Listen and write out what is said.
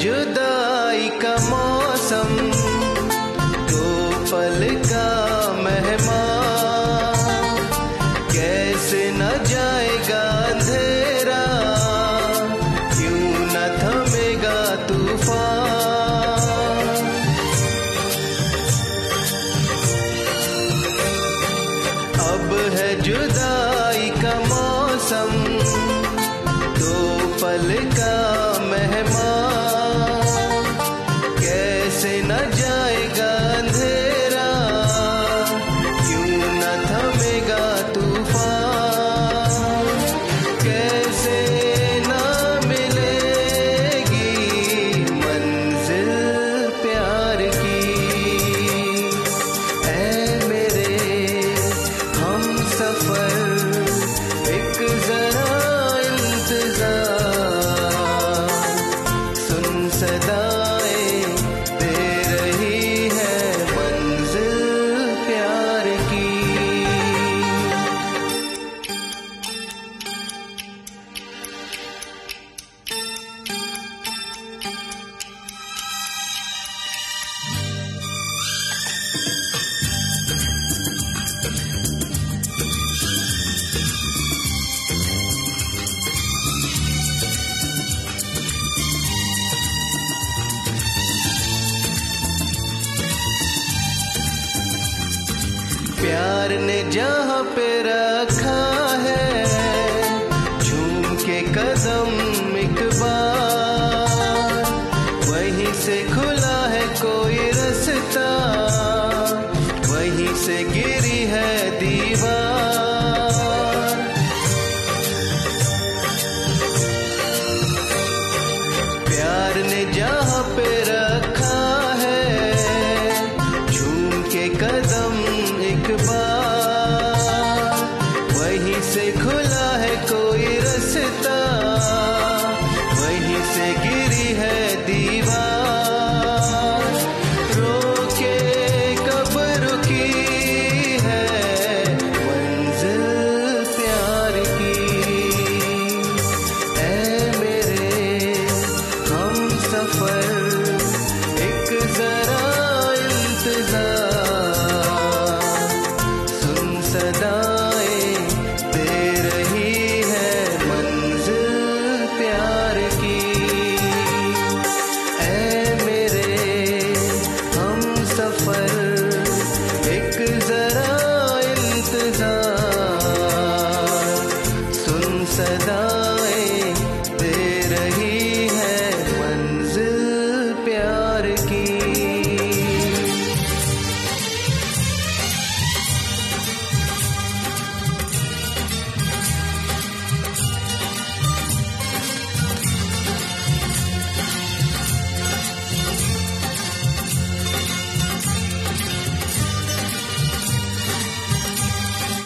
जुदाई का मौसम, दो पल का मेहमान। कैसे न जाएगा अंधेरा, क्यों न थमेगा तूफ़ान। अब है जुदाई का मौसम, दो पल का प्यार ने जहाँ पे रखा है। झूम के कदम वहीं से खुला है कोई रास्ता, वहीं से गिरी है दीवार। जहाँ पे रखा